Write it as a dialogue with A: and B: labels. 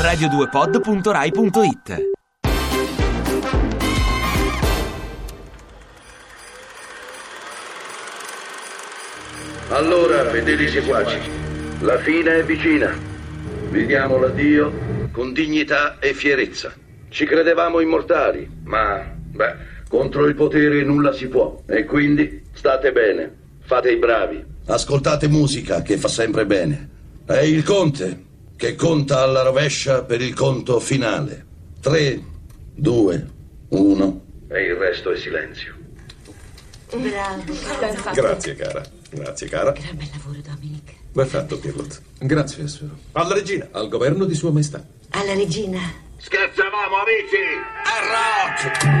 A: radio2pod.rai.it
B: Allora, fedeli seguaci, la fine è vicina. Vi diamo l'addio con dignità e fierezza. Ci credevamo immortali, ma, beh, contro il potere nulla si può. E quindi state bene, fate i bravi. Ascoltate musica che fa sempre bene. È il conte che conta alla rovescia per il conto finale. 3, 2, 1. E il resto è silenzio.
C: Bravo.
D: Grazie, cara. Grazie, cara.
C: Gran bel lavoro, Dominic.
D: Ben fatto, Pirlot.
E: Grazie, Suero.
D: Alla regina.
E: Al governo di Sua Maestà.
C: Alla regina.
B: Scherzavamo, amici! A rock!